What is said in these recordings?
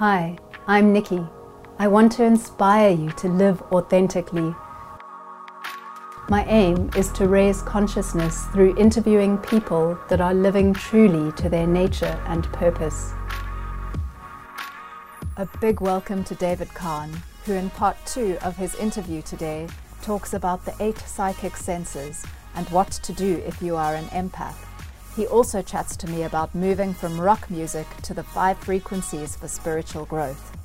Hi, I'm Nikki. I want to inspire you to live authentically. My aim is to raise consciousness through interviewing people that are living truly to their nature and purpose. A big welcome to David Kahn, who in part two of his interview today talks about the eight psychic senses and what to do if you are an empath. He also chats to me about moving from rock music to the five frequencies for spiritual growth.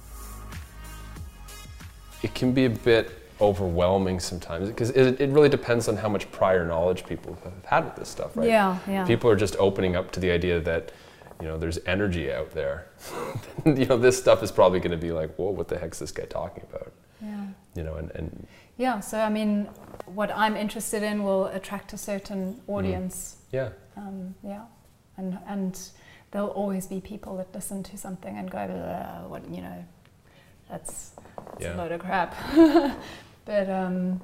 It can be a bit overwhelming sometimes because it, it really depends on how much prior knowledge people have had with this stuff, right? Yeah, yeah. People are just opening up to the idea that, you know, there's energy out there. you know, this stuff is probably going to be like, whoa, what the heck's this guy talking about? Yeah. You know, and, and Yeah, so I mean, what I'm interested in will attract a certain audience. yeah, Um, yeah, and and there'll always be people that listen to something and go, "What you know, that's, that's Yeah. a load of crap." but um,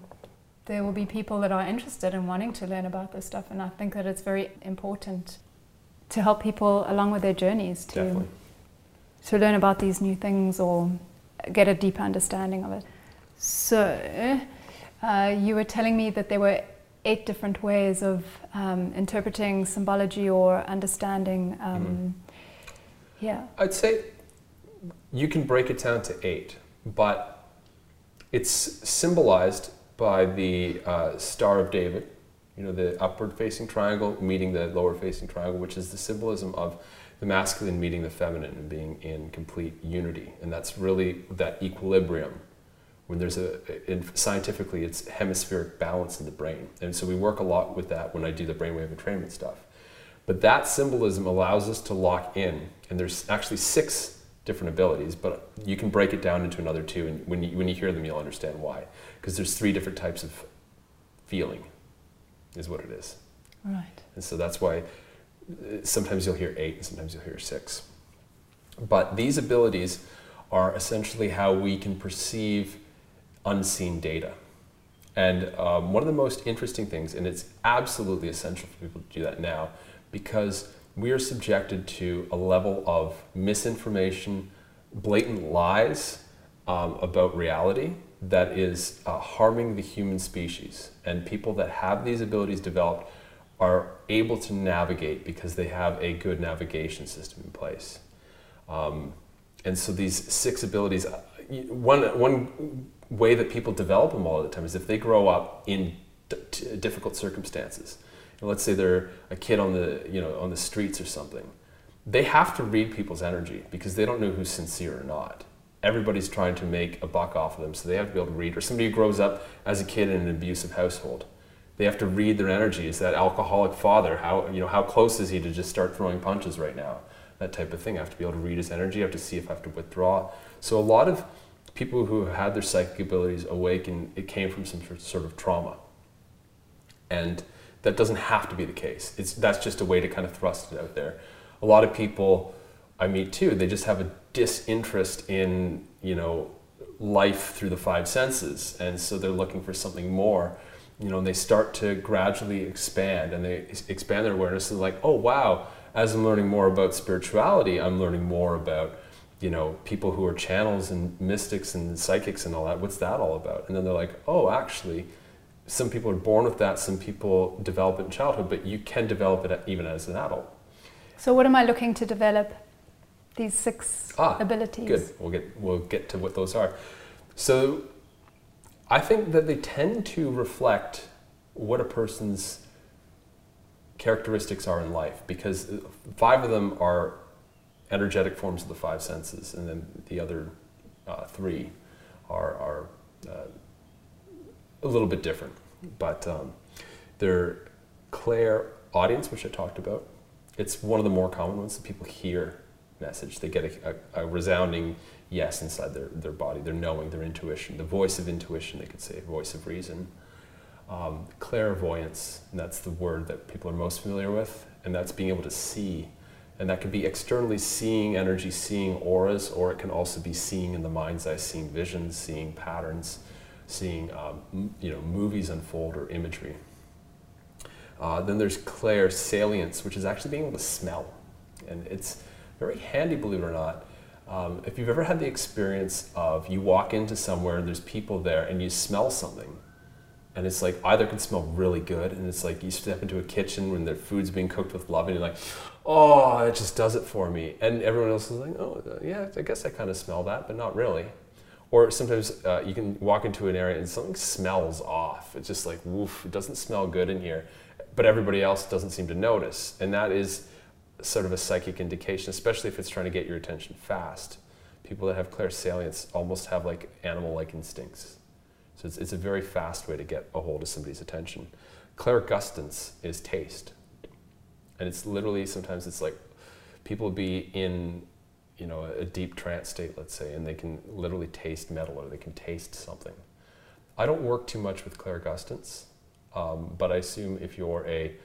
there will be people that are interested in wanting to learn about this stuff, and I think that it's very important to help people along with their journeys to definitely. to learn about these new things or get a deeper understanding of it. So, uh, you were telling me that there were eight different ways of um, interpreting symbology or understanding. Um, Yeah. I'd say you can break it down to eight, but it's symbolized by the uh, Star of David, you know, the upward facing triangle meeting the lower facing triangle, which is the symbolism of the masculine meeting the feminine and being in complete unity. And that's really that equilibrium when there's a, in, scientifically, it's hemispheric balance in the brain. And so we work a lot with that when I do the brainwave entrainment stuff. But that symbolism allows us to lock in, and there's actually six different abilities, but you can break it down into another two, and when you, when you hear them, you'll understand why. Because there's three different types of feeling, is what it is. Right. And so that's why uh, sometimes you'll hear eight and sometimes you'll hear six. But these abilities are essentially how we can perceive unseen data. And um, one of the most interesting things, and it's absolutely essential for people to do that now, because we are subjected to a level of misinformation, blatant lies um, about reality that is uh, harming the human species. And people that have these abilities developed are able to navigate because they have a good navigation system in place. Um, and so these six abilities, uh, one, one way that people develop them all the time is if they grow up in difficult circumstances. And let's say they're a kid on the, you know, on the streets or something. They have to read people's energy because they don't know who's sincere or not. Everybody's trying to make a buck off of them, so they have to be able to read. Or somebody who grows up as a kid in an abusive household, they have to read their energy. Is that alcoholic father? How you know how close is he to just start throwing punches right now? That type of thing. I have to be able to read his energy. I have to see if I have to withdraw. So a lot of people who had their psychic abilities awaken, it came from some sort- sort of trauma, and that doesn't have to be the case. It's that's just a way to kind of thrust it out there. A lot of people I meet too, they just have a disinterest in you know life through the five senses, and so they're looking for something more. You know, and they start to gradually expand, and they expand their awareness. And like, oh wow, as I'm learning more about spirituality, I'm learning more about you know people who are channels and mystics and psychics and all that. What's that all about? And then they're like, oh, actually, some people are born with that. Some people develop it in childhood, but you can develop it even as an adult. So, what am I looking to develop? These six Ah, abilities. Good. We'll get we'll get to what those are. So, I think that they tend to reflect what a person's characteristics are in life because five of them are energetic forms of the five senses, and then the other uh, three are are uh, a little bit different. But um, they're clair audience, which I talked about. It's one of the more common ones that people hear message. They get a, a, a resounding yes inside their, their body, their knowing, their intuition, the voice of intuition, they could say, voice of reason. Um, clairvoyance, and that's the word that people are most familiar with, and that's being able to see. And that can be externally seeing energy, seeing auras, or it can also be seeing in the mind's eye, seeing visions, seeing patterns, seeing um, you know movies unfold or imagery. Uh, then there's clairsalience, which is actually being able to smell, and it's very handy, believe it or not. Um, if you've ever had the experience of you walk into somewhere and there's people there and you smell something, and it's like either can smell really good and it's like you step into a kitchen when the food's being cooked with love and you're like, oh, it just does it for me. And everyone else is like, oh, yeah, I guess I kind of smell that, but not really. Or sometimes uh, you can walk into an area and something smells off. It's just like, woof, it doesn't smell good in here. But everybody else doesn't seem to notice. And that is sort of a psychic indication, especially if it's trying to get your attention fast. People that have clairsalience almost have like animal like instincts. So it's, it's a very fast way to get a hold of somebody's attention. Clairgustance is taste. And it's literally sometimes it's like people be in you know a deep trance state, let's say, and they can literally taste metal or they can taste something. I don't work too much with clairgustance, um, but I assume if you're a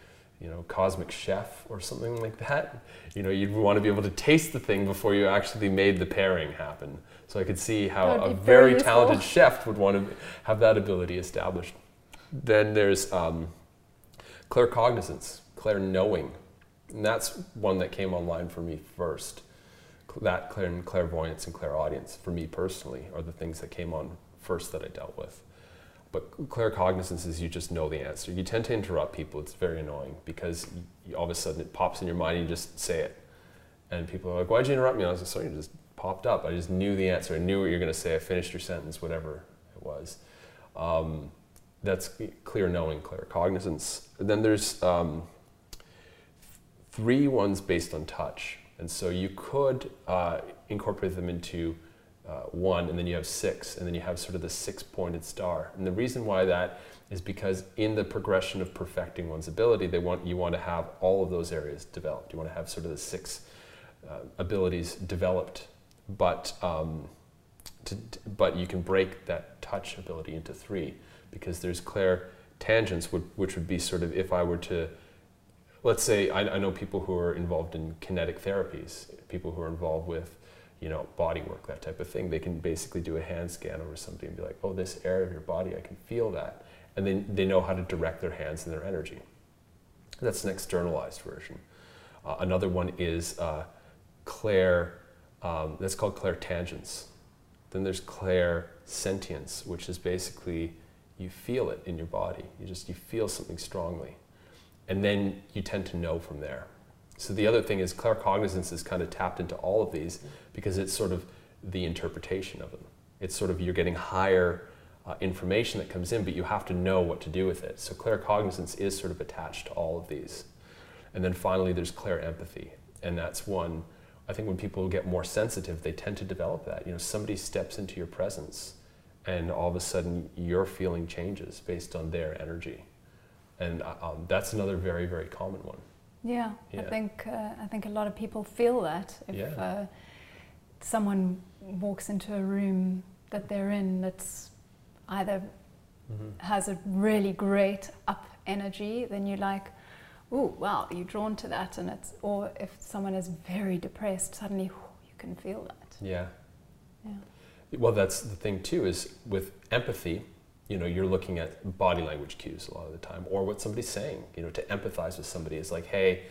you know, cosmic chef or something like that. You know, you'd want to be able to taste the thing before you actually made the pairing happen. So I could see how a very, very talented chef would want to have that ability established. Then there's um, claircognizance, clair knowing. And that's one that came online for me first. That clair- clairvoyance and clairaudience, for me personally, are the things that came on first that I dealt with. But claircognizance is you just know the answer. You tend to interrupt people. It's very annoying because you, all of a sudden it pops in your mind and you just say it. And people are like, why'd you interrupt me? I was like, sorry, it just popped up. I just knew the answer. I knew what you were going to say. I finished your sentence, whatever it was. Um, that's clear knowing, claircognizance. And then there's um, three ones based on touch. And so you could uh, incorporate them into uh, one, and then you have six, and then you have sort of the six pointed star. And the reason why that is because in the progression of perfecting one's ability, they want, you want to have all of those areas developed. You want to have sort of the six uh, abilities developed, but, um, to, but you can break that touch ability into three because there's clair tangents, which would be sort of if I were to, let's say, I, I know people who are involved in kinetic therapies, people who are involved with you know, body work, that type of thing. They can basically do a hand scan over somebody and be like, oh, this area of your body, I can feel that. And then they know how to direct their hands and their energy. That's an externalized version. Uh, another one is uh, clair, um, that's called clairtangence. Then there's clair sentience, which is basically you feel it in your body. You just, you feel something strongly. And then you tend to know from there. So the other thing is claircognizance is kind of tapped into all of these because it's sort of the interpretation of them. It's sort of you're getting higher uh, information that comes in, but you have to know what to do with it. So claircognizance is sort of attached to all of these. And then finally, there's clairempathy, and that's one. I think when people get more sensitive, they tend to develop that. You know, somebody steps into your presence, and all of a sudden your feeling changes based on their energy, and uh, um, that's another very very common one. Yeah, yeah. I think uh, I think a lot of people feel that if yeah. uh, someone walks into a room that they're in that's either mm-hmm. has a really great up energy, then you're like, oh wow, you're drawn to that, and it's or if someone is very depressed, suddenly whew, you can feel that. Yeah. Yeah. Well, that's the thing too. Is with empathy you know, you're looking at body language cues a lot of the time, or what somebody's saying. You know, to empathize with somebody is like, hey,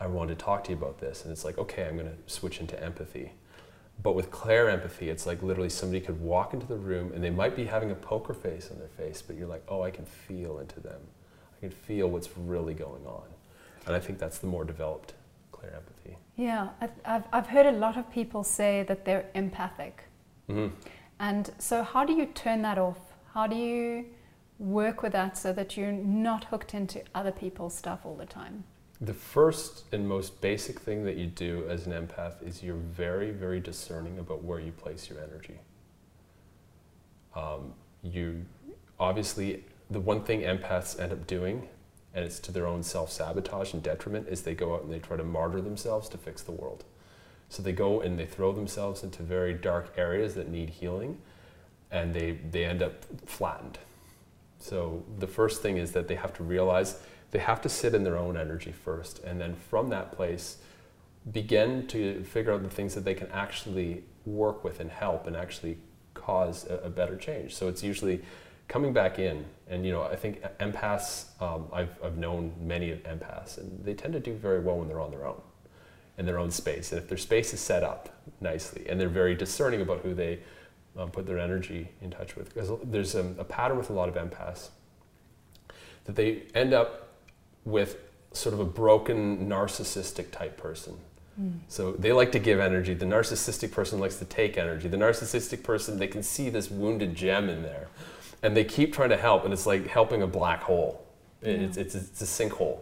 I want to talk to you about this, and it's like, okay, I'm going to switch into empathy. But with clairempathy, it's like literally somebody could walk into the room and they might be having a poker face on their face, but you're like, oh, I can feel into them. I can feel what's really going on. And I think that's the more developed clairempathy. Yeah, I've, I've heard a lot of people say that they're empathic. Mm-hmm. And so, how do you turn that off how do you work with that so that you're not hooked into other people's stuff all the time? The first and most basic thing that you do as an empath is you're very, very discerning about where you place your energy. Um, you obviously, the one thing empaths end up doing, and it's to their own self sabotage and detriment, is they go out and they try to martyr themselves to fix the world. So they go and they throw themselves into very dark areas that need healing and they, they end up flattened. So the first thing is that they have to realize they have to sit in their own energy first, and then from that place, begin to figure out the things that they can actually work with and help and actually cause a, a better change. So it's usually coming back in, and you know, I think empaths, um, I've, I've known many empaths, and they tend to do very well when they're on their own. in their own space. And if their space is set up nicely and they're very discerning about who they um, put their energy in touch with, because there's a, a pattern with a lot of empaths that they end up with sort of a broken narcissistic type person. Mm. So they like to give energy. The narcissistic person likes to take energy. The narcissistic person, they can see this wounded gem in there and they keep trying to help, and it's like helping a black hole. Yeah. It's, it's, it's a sinkhole.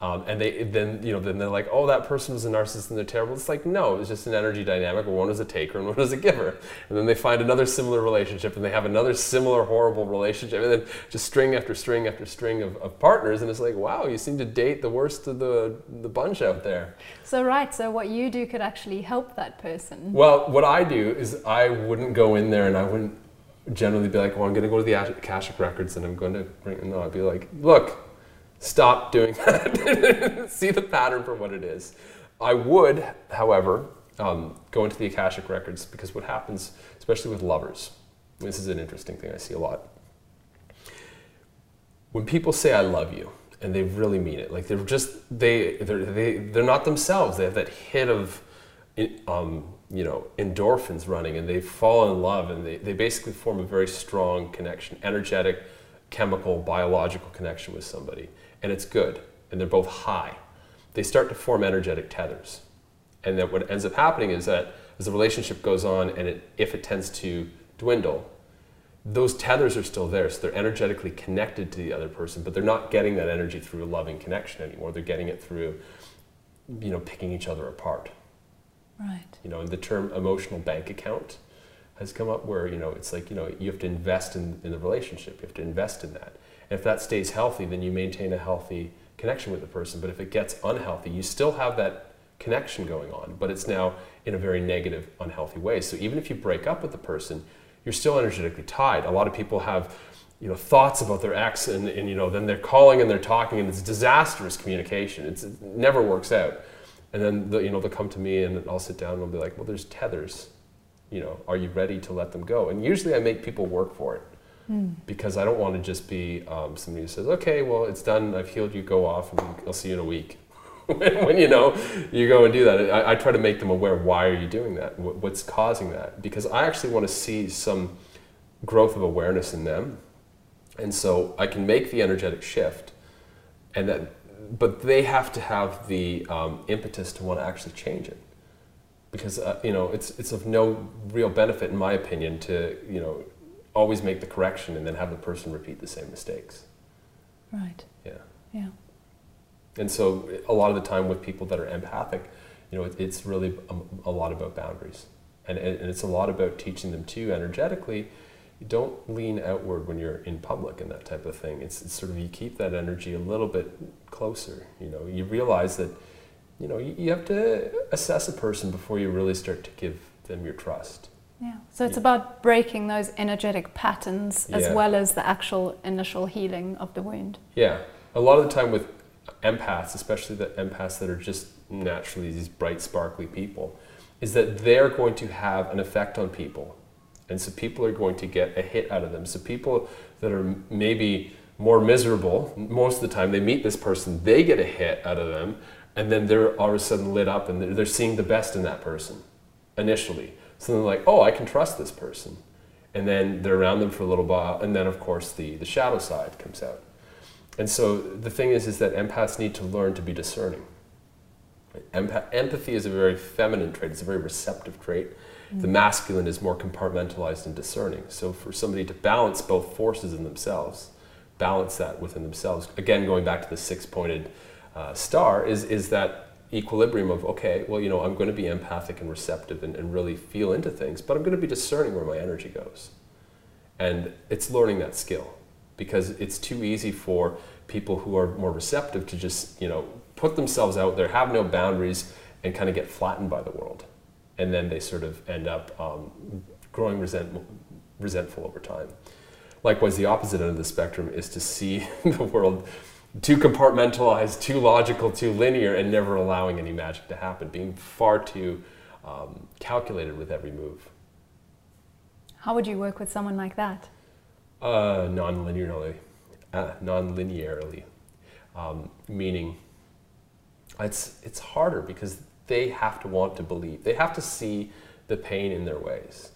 Um, and they then you know then they're like, oh, that person was a narcissist and they're terrible. It's like no, it's just an energy dynamic. Where one was a taker and one was a giver. And then they find another similar relationship and they have another similar horrible relationship, and then just string after string after string of, of partners. And it's like, wow, you seem to date the worst of the the bunch out there. So right, so what you do could actually help that person. Well, what I do is I wouldn't go in there and I wouldn't generally be like, well, I'm going to go to the Akashic records and I'm going to bring. No, I'd be like, look Stop doing that. See the pattern for what it is. I would, however, um, go into the Akashic records because what happens, especially with lovers, this is an interesting thing I see a lot. When people say "I love you," and they really mean it, like they're just they they're they, they're not themselves. They have that hit of um, you know endorphins running, and they fall in love, and they, they basically form a very strong connection, energetic, chemical, biological connection with somebody and it's good, and they're both high, they start to form energetic tethers. And that what ends up happening is that as the relationship goes on, and it, if it tends to dwindle, those tethers are still there. So they're energetically connected to the other person, but they're not getting that energy through a loving connection anymore. They're getting it through, you know, picking each other apart. Right. You know, and the term emotional bank account has come up where, you know, it's like, you know, you have to invest in, in the relationship. You have to invest in that. And if that stays healthy, then you maintain a healthy connection with the person. But if it gets unhealthy, you still have that connection going on, but it's now in a very negative, unhealthy way. So even if you break up with the person, you're still energetically tied. A lot of people have you know thoughts about their ex and, and you know then they're calling and they're talking and it's disastrous communication it's, it never works out and then the, you know they'll come to me and i'll sit down and i'll be like well there's tethers you know are you ready to let them go and usually i make people work for it mm. because I don't want to just be um, somebody who says, okay, well, it's done, I've healed you, go off, and I'll see you in a week. when you know you go and do that, I, I, try to make them aware why are you doing that? What's causing that? Because I actually want to see some growth of awareness in them. And so I can make the energetic shift, and that, but they have to have the um, impetus to want to actually change it because uh, you know it's it's of no real benefit in my opinion to you know always make the correction and then have the person repeat the same mistakes. Right. Yeah. Yeah. And so a lot of the time with people that are empathic, you know, it, it's really a, a, lot about boundaries. And, and it's a lot about teaching them too energetically. You don't lean outward when you're in public and that type of thing. It's, it's sort of you keep that energy a little bit closer. You know, you realize that, you know, you, you have to assess a person before you really start to give them your trust. Yeah. So it's yeah. about breaking those energetic patterns as yeah. well as the actual initial healing of the wound. Yeah. A lot of the time with empaths, especially the empaths that are just naturally these bright, sparkly people, is that they're going to have an effect on people. And so people are going to get a hit out of them. So people that are maybe more miserable, most of the time they meet this person, they get a hit out of them, and then they're all of a sudden lit up and they're seeing the best in that person initially. So they're like, oh, I can trust this person. And then they're around them for a little while, and then of course the, the shadow side comes out. And so the thing is, is that empaths need to learn to be discerning. Empath- empathy is a very feminine trait, it's a very receptive trait. Mm-hmm. The masculine is more compartmentalized and discerning. So for somebody to balance both forces in themselves, balance that within themselves, again, going back to the six pointed uh, star, is, is that equilibrium of okay well you know i'm going to be empathic and receptive and, and, really feel into things but i'm going to be discerning where my energy goes. And it's learning that skill because it's too easy for people who are more receptive to just you know put themselves out there have no boundaries and kind of get flattened by the world. And then they sort of end up um, growing resent, resentful over time. Likewise the opposite end of the spectrum is to see the world too compartmentalized, too logical, too linear, and never allowing any magic to happen, being far too um, calculated with every move. How would you work with someone like that? Uh, non-linearly, uh, non-linearly, um, meaning it's it's harder because they have to want to believe. They have to see the pain in their ways.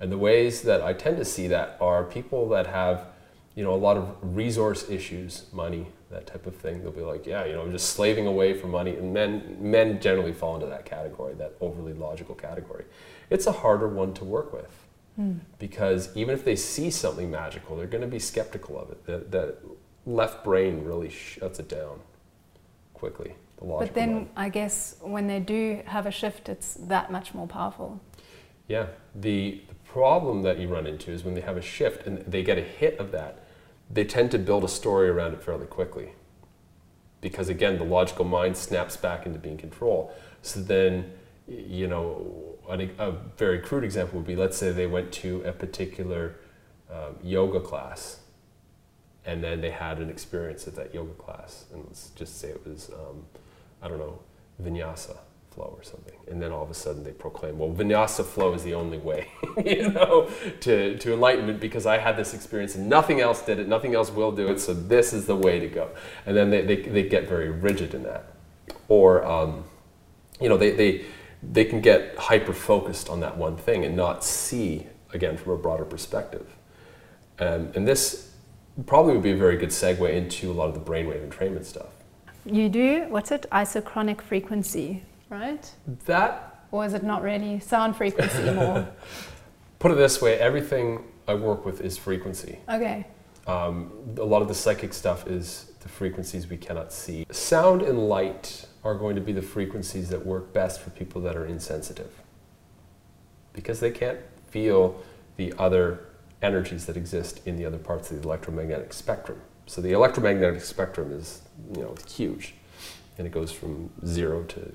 And the ways that I tend to see that are people that have, you know, a lot of resource issues, money, that type of thing. They'll be like, yeah, you know, I'm just slaving away for money. And men, men generally fall into that category, that overly logical category. It's a harder one to work with mm. because even if they see something magical, they're going to be skeptical of it. That, that left brain really shuts it down quickly. The but then mind. I guess when they do have a shift, it's that much more powerful. Yeah. The, the problem that you run into is when they have a shift and they get a hit of that they tend to build a story around it fairly quickly. Because again, the logical mind snaps back into being control. So then, you know, a, a very crude example would be let's say they went to a particular um, yoga class and then they had an experience at that yoga class. And let's just say it was, um, I don't know, vinyasa flow or something. And then all of a sudden they proclaim, well, vinyasa flow is the only way, you know, to, to enlightenment because I had this experience and nothing else did it, nothing else will do it, so this is the way to go. And then they, they, they get very rigid in that. Or, um, you know, they, they, they can get hyper focused on that one thing and not see, again, from a broader perspective. Um, and this probably would be a very good segue into a lot of the brainwave entrainment stuff. You do, what's it, isochronic frequency right? That. Or is it not really sound frequency more? Put it this way everything I work with is frequency. Okay. Um, a lot of the psychic stuff is the frequencies we cannot see. Sound and light are going to be the frequencies that work best for people that are insensitive because they can't feel the other energies that exist in the other parts of the electromagnetic spectrum. So the electromagnetic spectrum is, you know, huge, and it goes from zero to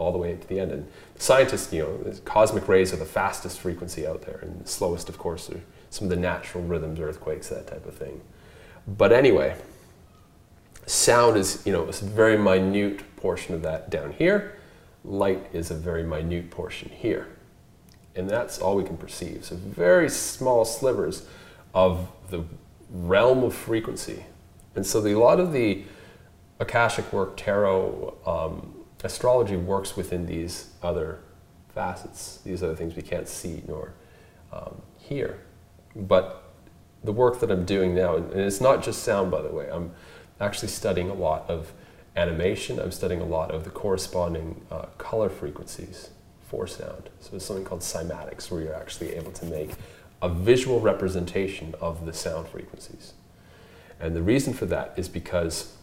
all the way to the end. And scientists, you know, cosmic rays are the fastest frequency out there, and the slowest, of course, are some of the natural rhythms, earthquakes, that type of thing. But anyway, sound is, you know, a very minute portion of that down here. Light is a very minute portion here. And that's all we can perceive. So very small slivers of the realm of frequency. And so the, a lot of the Akashic work, tarot, um, astrology works within these other facets, these other things we can't see nor um, hear. But the work that I'm doing now, and it's not just sound, by the way, I'm actually studying a lot of animation, I'm studying a lot of the corresponding uh, color frequencies for sound. So it's something called cymatics, where you're actually able to make a visual representation of the sound frequencies. And the reason for that is because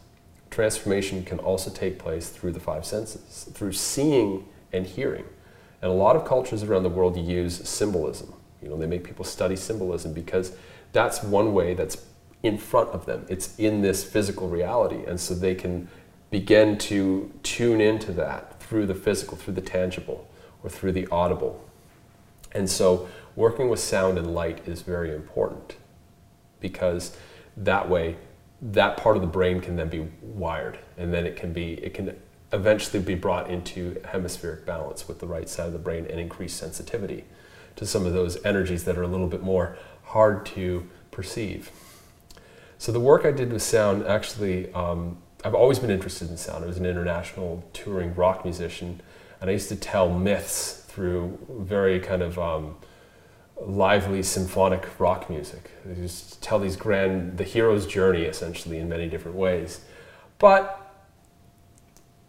transformation can also take place through the five senses, through seeing and hearing. And a lot of cultures around the world use symbolism. You know, they make people study symbolism because that's one way that's in front of them. It's in this physical reality. And so they can begin to tune into that through the physical, through the tangible, or through the audible. And so working with sound and light is very important because that way that part of the brain can then be wired and then it can be it can eventually be brought into hemispheric balance with the right side of the brain and increase sensitivity to some of those energies that are a little bit more hard to perceive. So the work i did with sound actually um, i've always been interested in sound. I was an international touring rock musician and i used to tell myths through very kind of um, lively symphonic rock music. They just tell these grand, the hero's journey essentially in many different ways. But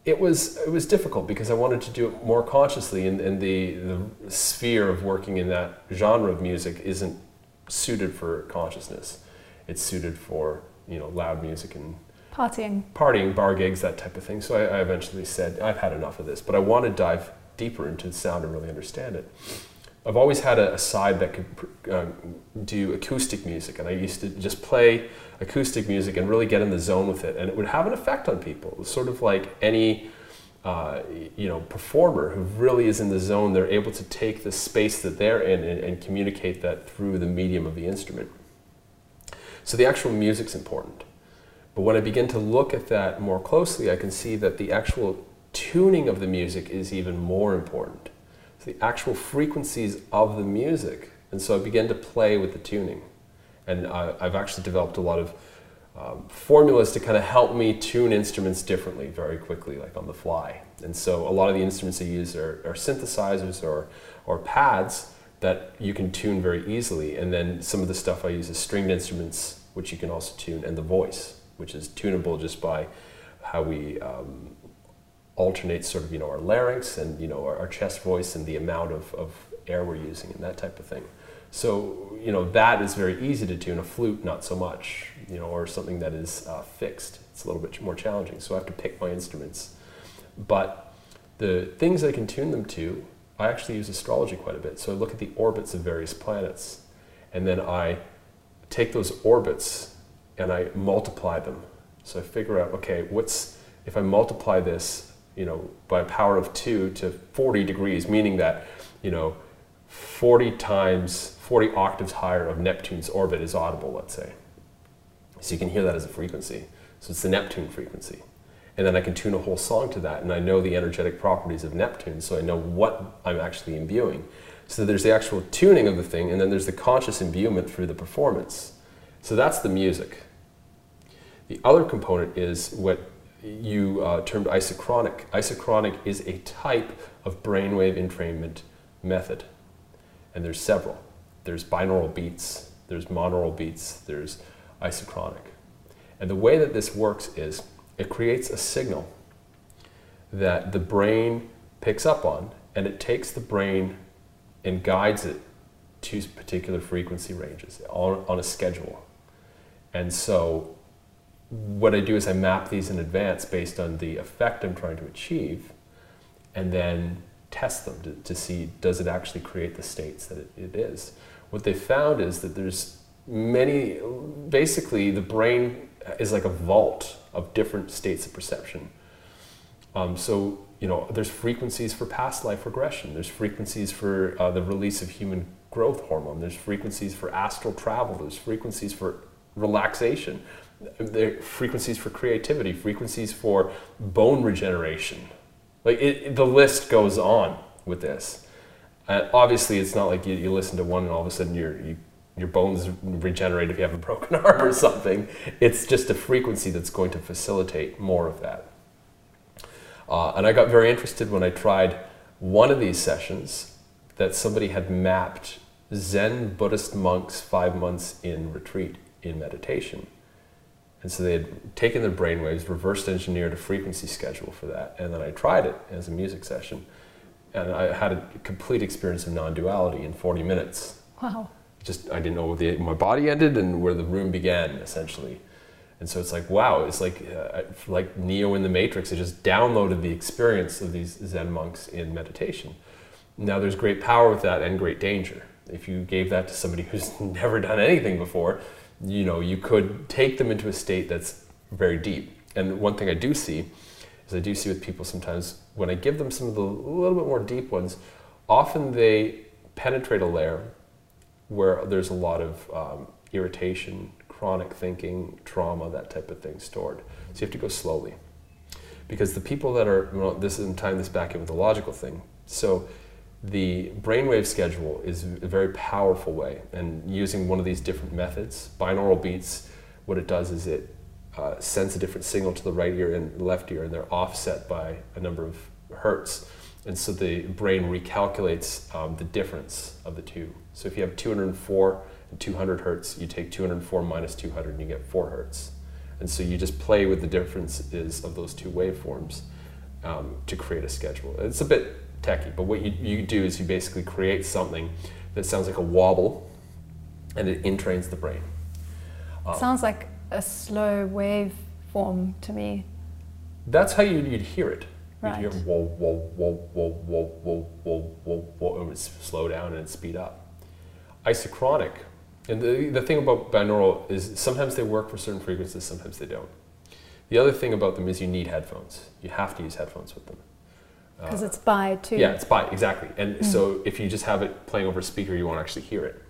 it was, it was difficult because I wanted to do it more consciously and, and the, the sphere of working in that genre of music isn't suited for consciousness. It's suited for, you know, loud music and partying, partying, bar gigs, that type of thing. So I, I eventually said, I've had enough of this, but I want to dive deeper into the sound and really understand it. I've always had a, a side that could um, do acoustic music, and I used to just play acoustic music and really get in the zone with it, and it would have an effect on people. It was sort of like any uh, you know performer who really is in the zone. They're able to take the space that they're in and, and communicate that through the medium of the instrument. So the actual music's important. But when I begin to look at that more closely, I can see that the actual tuning of the music is even more important the actual frequencies of the music. And so I began to play with the tuning. And I, have actually developed a lot of um, formulas to kind of help me tune instruments differently very quickly, like on the fly. And so a lot of the instruments I use are, are synthesizers or, or pads that you can tune very easily. And then some of the stuff I use is stringed instruments, which you can also tune, and the voice, which is tunable just by how we um, alternate sort of, you know, our larynx and, you know, our, our chest voice and the amount of, of air we're using and that type of thing. So, you know, that is very easy to tune. A flute, not so much, you know, or something that is uh, fixed. It's a little bit more challenging. So I have to pick my instruments. But the things I can tune them to, I actually use astrology quite a bit. So I look at the orbits of various planets, and then I take those orbits and I multiply them. So I figure out, okay, what's if I multiply this, you know, by a power of two to 40 degrees, meaning that, you know, 40 times, 40 octaves higher of Neptune's orbit is audible, let's say. So you can hear that as a frequency. So it's the Neptune frequency. And then I can tune a whole song to that, and I know the energetic properties of Neptune, so I know what I'm actually imbuing. So there's the actual tuning of the thing, and then there's the conscious imbuement through the performance. So that's the music. The other component is what you uh, termed isochronic. Isochronic is a type of brainwave entrainment method and there's several. There's binaural beats, there's monaural beats, there's isochronic. And the way that this works is it creates a signal that the brain picks up on, and it takes the brain and guides it to particular frequency ranges on, on a schedule. And so what I do is I map these in advance based on the effect I'm trying to achieve, and then test them to, to see does it actually create the states that it, it is. What they found is that there's many, basically, the brain is like a vault of different states of perception. Um, so, you know, there's frequencies for past life regression, there's frequencies for uh, the release of human growth hormone, there's frequencies for astral travel, there's frequencies for relaxation, frequencies for creativity, frequencies for bone regeneration like it, the list goes on with this. And obviously, it's not like you, you listen to one and all of a sudden your you, your bones regenerate if you have a broken arm or something. It's just a frequency that's going to facilitate more of that. Uh, and I got very interested when I tried one of these sessions that somebody had mapped Zen Buddhist monks five months in retreat in meditation. And so they had taken their brainwaves, reversed engineered a frequency schedule for that, and then I tried it as a music session. And I had a complete experience of non duality in 40 minutes. Wow. Just, I didn't know where the, my body ended and where the room began, essentially. And so it's like, wow, it's like, uh, like Neo in the Matrix. I just downloaded the experience of these Zen monks in meditation. Now, there's great power with that and great danger. If you gave that to somebody who's never done anything before, you know, you could take them into a state that's very deep. And one thing I do see is I do see with people sometimes when I give them some of the little bit more deep ones, often they penetrate a layer where there's a lot of um, irritation, chronic thinking, trauma, that type of thing stored. So you have to go slowly. Because the people that are, well, this is tying this back in with the logical thing. So the brainwave schedule is a very powerful way, and using one of these different methods, binaural beats, what it does is it uh, sends a different signal to the right ear and left ear, and they're offset by a number of hertz. And so the brain recalculates um, the difference of the two. So if you have 204 and 200 hertz, you take 204 minus 200 and you get 4 hertz. And so you just play with the differences of those two waveforms um, to create a schedule. It's a bit techie. But what you, you do is you basically create something that sounds like a wobble and it entrains the brain. Um, sounds like a slow wave form to me. That's how you'd, you'd hear it. You'd right. hear whoa, whoa, whoa, whoa, whoa, whoa, whoa, whoa, whoa. It would slow down and speed up. Isochronic. And the, the thing about binaural is sometimes they work for certain frequencies, sometimes they don't. The other thing about them is you need headphones. You have to use headphones with them. Because uh, it's by too. Yeah, it's by, exactly. And mm. so if you just have it playing over a speaker, you won't actually hear it.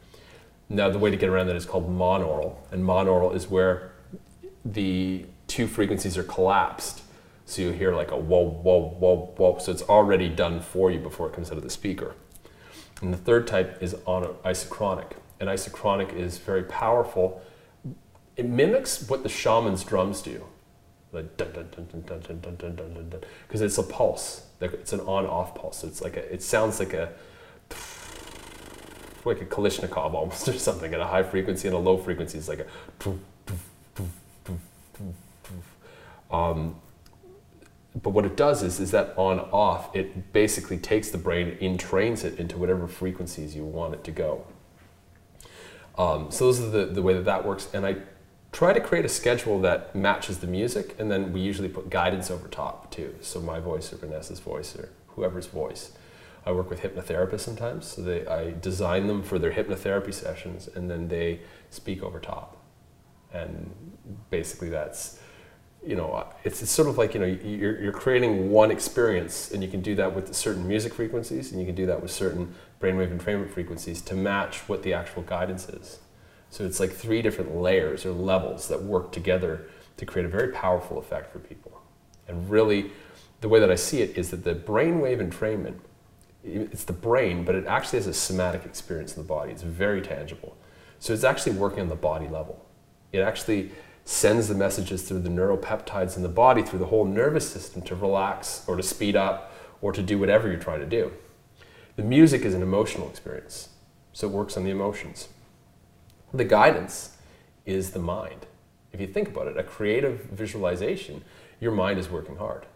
Now, the way to get around that is called monaural. And monaural is where the two frequencies are collapsed. So you hear like a whoa, whoa, whoa, whoa. So it's already done for you before it comes out of the speaker. And the third type is on isochronic. And isochronic is very powerful. It mimics what the shaman's drums do. Like dun dun dun dun dun dun dun dun dun because it's a pulse. It's an on-off pulse. It's like a, it sounds like a like a Kalashnikov almost or something at a high frequency and a low frequency It's like a. Um, but what it does is, is that on off, it basically takes the brain, entrains it into whatever frequencies you want it to go. Um, so those are the, the way that that works. And I try to create a schedule that matches the music, and then we usually put guidance over top too. So my voice or Vanessa's voice or whoever's voice. I work with hypnotherapists sometimes, so they, I design them for their hypnotherapy sessions, and then they speak over top. And basically, that's you know, it's, it's sort of like you know you're, you're creating one experience, and you can do that with certain music frequencies, and you can do that with certain brainwave and entrainment frequencies to match what the actual guidance is. So it's like three different layers or levels that work together to create a very powerful effect for people. And really, the way that I see it is that the brainwave entrainment, it's the brain, but it actually has a somatic experience in the body. It's very tangible. So it's actually working on the body level. It actually sends the messages through the neuropeptides in the body, through the whole nervous system to relax or to speed up or to do whatever you're trying to do. The music is an emotional experience, so it works on the emotions. The guidance is the mind. If you think about it, a creative visualization, your mind is working hard.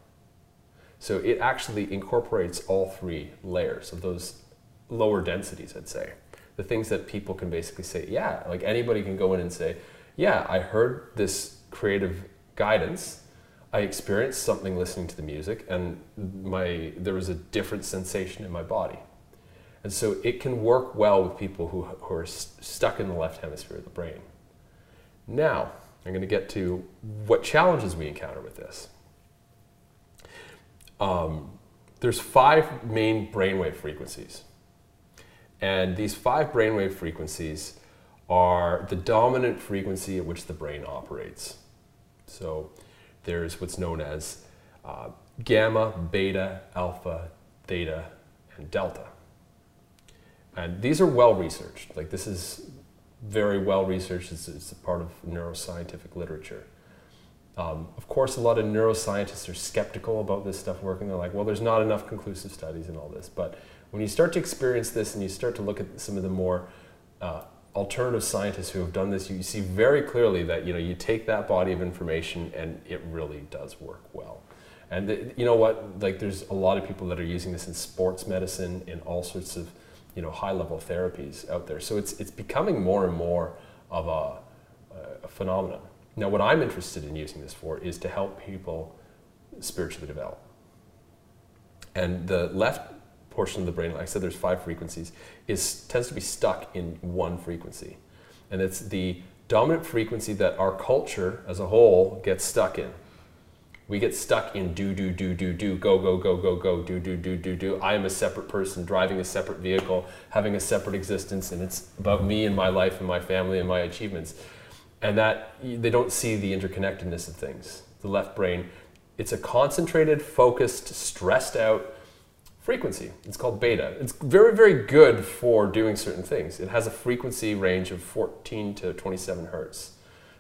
So it actually incorporates all three layers of those lower densities, I'd say. The things that people can basically say, yeah, like anybody can go in and say, yeah, I heard this creative guidance. I experienced something listening to the music, and my there was a different sensation in my body. And so it can work well with people who, who are st- stuck in the left hemisphere of the brain. Now, I'm going to get to what challenges we encounter with this. Um, there's five main brainwave frequencies. And these five brainwave frequencies are the dominant frequency at which the brain operates. So there's what's known as uh, gamma, beta, alpha, theta, and delta. And these are well researched. Like this is very well researched. It's, it's a part of neuroscientific literature. Um, of course, a lot of neuroscientists are skeptical about this stuff working. They're like, well, there's not enough conclusive studies and all this. But when you start to experience this and you start to look at some of the more uh, alternative scientists who have done this, you see very clearly that you know you take that body of information and it really does work well. And the, you know what? Like, there's a lot of people that are using this in sports medicine, in all sorts of you know high level therapies out there. So it's it's becoming more and more of a, a phenomenon. Now, what I'm interested in using this for is to help people spiritually develop. And the left portion of the brain, like I said, there's five frequencies, is tends to be stuck in one frequency, and it's the dominant frequency that our culture as a whole gets stuck in we get stuck in do do do do do go go go go go do do do do do. I am a separate person driving a separate vehicle having a separate existence and it's about me and my life and my family and my achievements. And that they don't see the interconnectedness of things. The left brain it's a concentrated focused stressed out frequency. It's called beta. It's very very good for doing certain things. It has a frequency range of 14 to 27 hertz.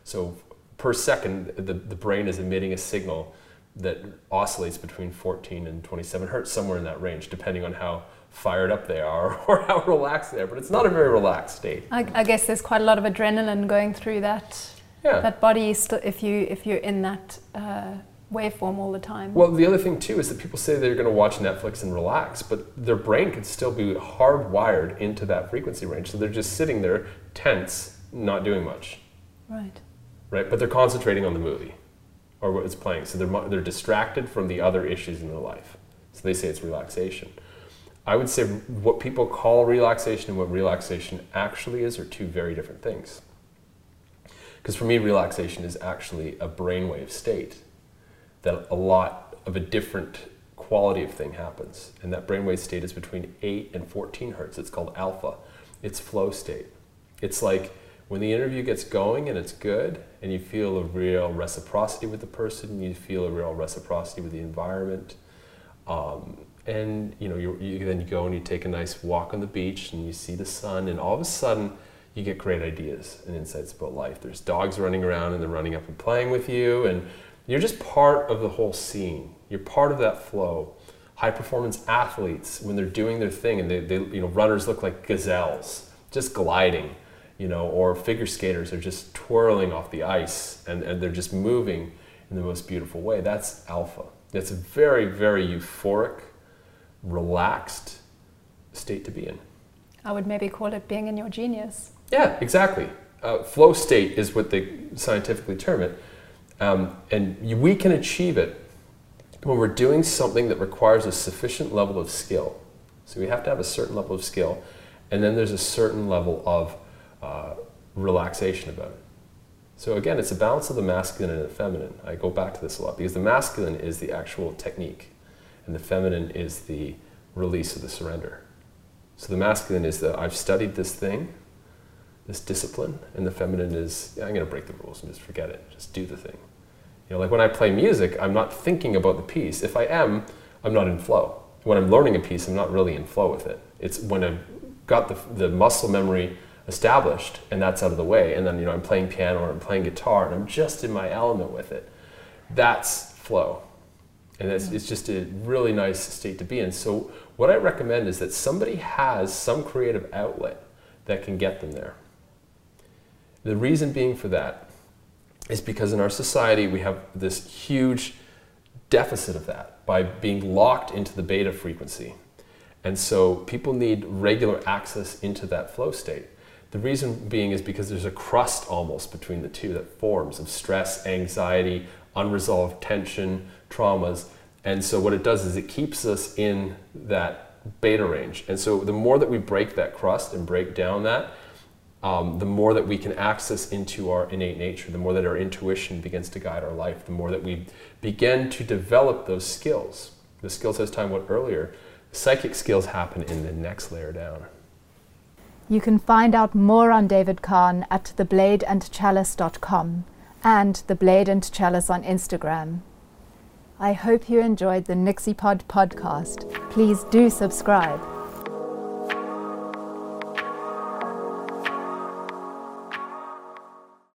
So per second the, the brain is emitting a signal that oscillates between 14 and 27 hertz, somewhere in that range, depending on how fired up they are or how relaxed they are. But it's not a very relaxed state. I, I guess there's quite a lot of adrenaline going through that. Yeah. That body, st- if you if you're in that uh, waveform all the time. Well, the other thing too is that people say they're going to watch Netflix and relax, but their brain could still be hardwired into that frequency range. So they're just sitting there tense, not doing much. Right. Right, but they're concentrating on the movie or what it's playing. So they're, they're distracted from the other issues in their life. So they say it's relaxation. I would say what people call relaxation and what relaxation actually is are two very different things. Because for me, relaxation is actually a brainwave state that a lot of a different quality of thing happens. And that brainwave state is between 8 and 14 hertz. It's called alpha. It's flow state. It's like when the interview gets going and it's good and you feel a real reciprocity with the person you feel a real reciprocity with the environment um, and you know you, you, then you go and you take a nice walk on the beach and you see the sun and all of a sudden you get great ideas and insights about life there's dogs running around and they're running up and playing with you and You're just part of the whole scene. You're part of that flow. High performance athletes, when they're doing their thing, and they, they you know, runners look like gazelles, just gliding, you know, or figure skaters are just twirling off the ice and, and they're just moving in the most beautiful way. That's alpha. It's a very, very euphoric, relaxed state to be in. I would maybe call it being in your genius. Yeah, exactly. Uh, flow state is what they scientifically term it. Um, and you, we can achieve it when we're doing something that requires a sufficient level of skill. So we have to have a certain level of skill, and then there's a certain level of uh, relaxation about it. So again, it's a balance of the masculine and the feminine. I go back to this a lot because the masculine is the actual technique, and the feminine is the release of the surrender. So the masculine is that I've studied this thing, this discipline, and the feminine is yeah, I'm going to break the rules and just forget it, just do the thing. You know, like when I play music, I'm not thinking about the piece. If I am, I'm not in flow. When I'm learning a piece, I'm not really in flow with it. It's when I've got the, the muscle memory established and that's out of the way, and then you know I'm playing piano or I'm playing guitar and I'm just in my element with it. That's flow. And it's, it's just a really nice state to be in. So what I recommend is that somebody has some creative outlet that can get them there. The reason being for that is because in our society we have this huge deficit of that by being locked into the beta frequency. And so people need regular access into that flow state. The reason being is because there's a crust almost between the two that forms of stress, anxiety, unresolved tension, traumas. And so what it does is it keeps us in that beta range. And so the more that we break that crust and break down that, um, the more that we can access into our innate nature, the more that our intuition begins to guide our life, the more that we begin to develop those skills. The skills, as time went earlier, psychic skills happen in the next layer down. You can find out more on David Kahn at thebladeandchalice.com and The Blade and Chalice on Instagram. I hope you enjoyed the Nixie Pod podcast. Please do subscribe.